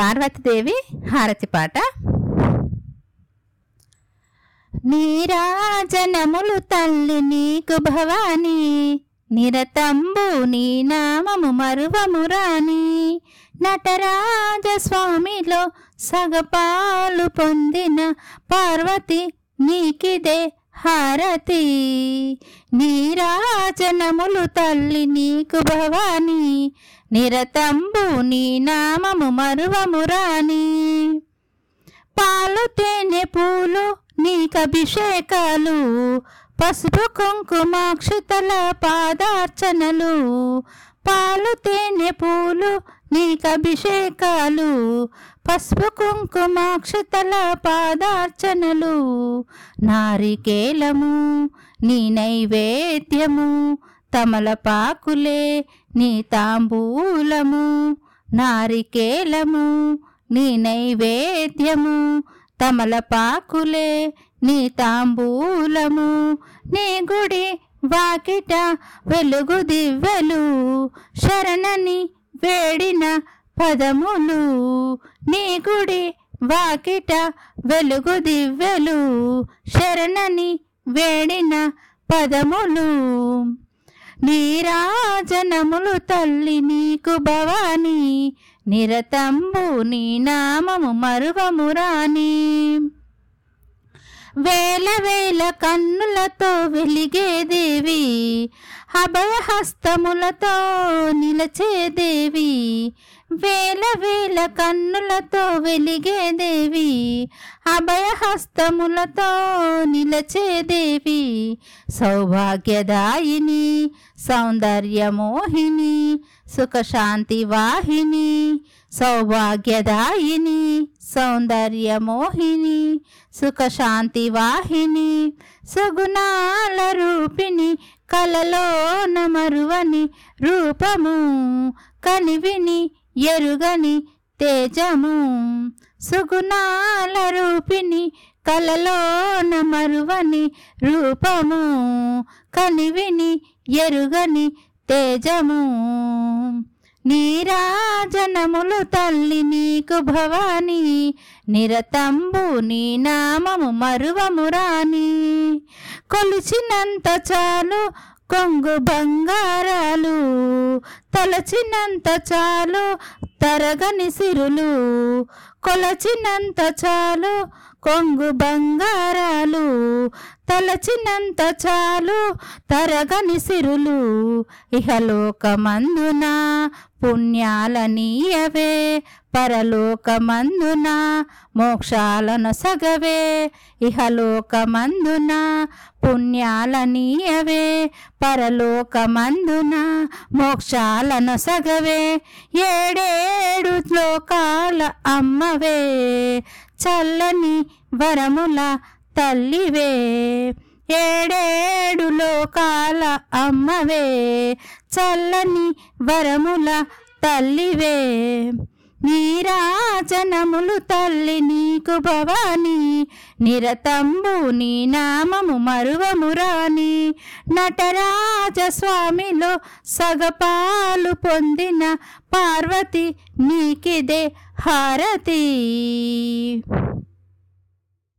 పార్వతీదేవి హారతి పాట. నీరాజనములు తల్లి నీకు భవాని నిరతంబు నీ నామము మరువమురాని నటరాజ స్వామిలో సగపాలు పొందిన పార్వతి నీకిదే హారతి. నీరాజనములు తల్లి నీకు భవాని. నిరతంబు నీ నామము మరువమురాని పాలు తేనె పూలు నీకభిషేకాలు పసుపు కుంకుమాక్షితల పాదార్చనలు. పాలు తేనె పూలు నీకభిషేకాలు పసుపు కుంకుమాక్షతల పాదార్చనలు నారికేలము నీ నైవేద్యము తమలపాకులే నీ తాంబూలము నారికేలము నీ నైవేద్యము తమలపాకులే నీ తాంబూలము నీ గుడి వాకిట వెలుగు దివ్వెలు శరణని వేడిన పదములు నీ గుడి వాకిట వెలుగు దివ్వెలు. శరణని వేడిన పదములు నీరాజనములు తల్లి నీకు భవాని. నిరతంబు నీ నామము మరువమురాని వేల వేల కన్నులతో వెలిగేదేవి అభయహస్తములతో నిలచేదేవి వేల వేల కన్నులతో వెలిగే దేవి అభయహస్తములతో నిలచే దేవి సౌభాగ్యదాయిని సౌందర్యమోహిని సుఖశాంతి వాహిని సౌభాగ్యదాయిని సౌందర్యమోహిని సుఖశాంతి వాహిని సుగుణాల రూపిణి కలలోన మరువని రూపము కనివిని ఎరుగని తేజము. సుగుణాల రూపిణి కలలోన మరువని రూపము. కనివిని ఎరుగని తేజము. నీరాజనములు తల్లి నీకు భవాని. నిరతంబు నీ నామము మరువమురాని కొలిచినంత చాలు కొంగు బంగారాలు తలచినంత చాలు తరగని సిరులు కొలచినంత చాలు కొంగు బంగారాలు తలచినంత చాలు తరగని సిరులు. ఇహలోకమందున పుణ్యాలనీయవే పరలోకమందున మోక్షాలను సగవే. ఇహలోకమందున పుణ్యాలనీయవే పరలోకమందున మోక్షాలను సగవే. ఏడేడు లోకాల అమ్మవే చల్లని వరముల తల్లివే. ఏడేడు లోకాల అమ్మవే. చల్లని వరముల తల్లివే. నీరాచనములు తల్లి నీకు భవాని నిరతంబు నీ నామము మరువమురాని నటరాజ స్వామిలో సగపాలు పొందిన పార్వతి నీకిదే హారతి.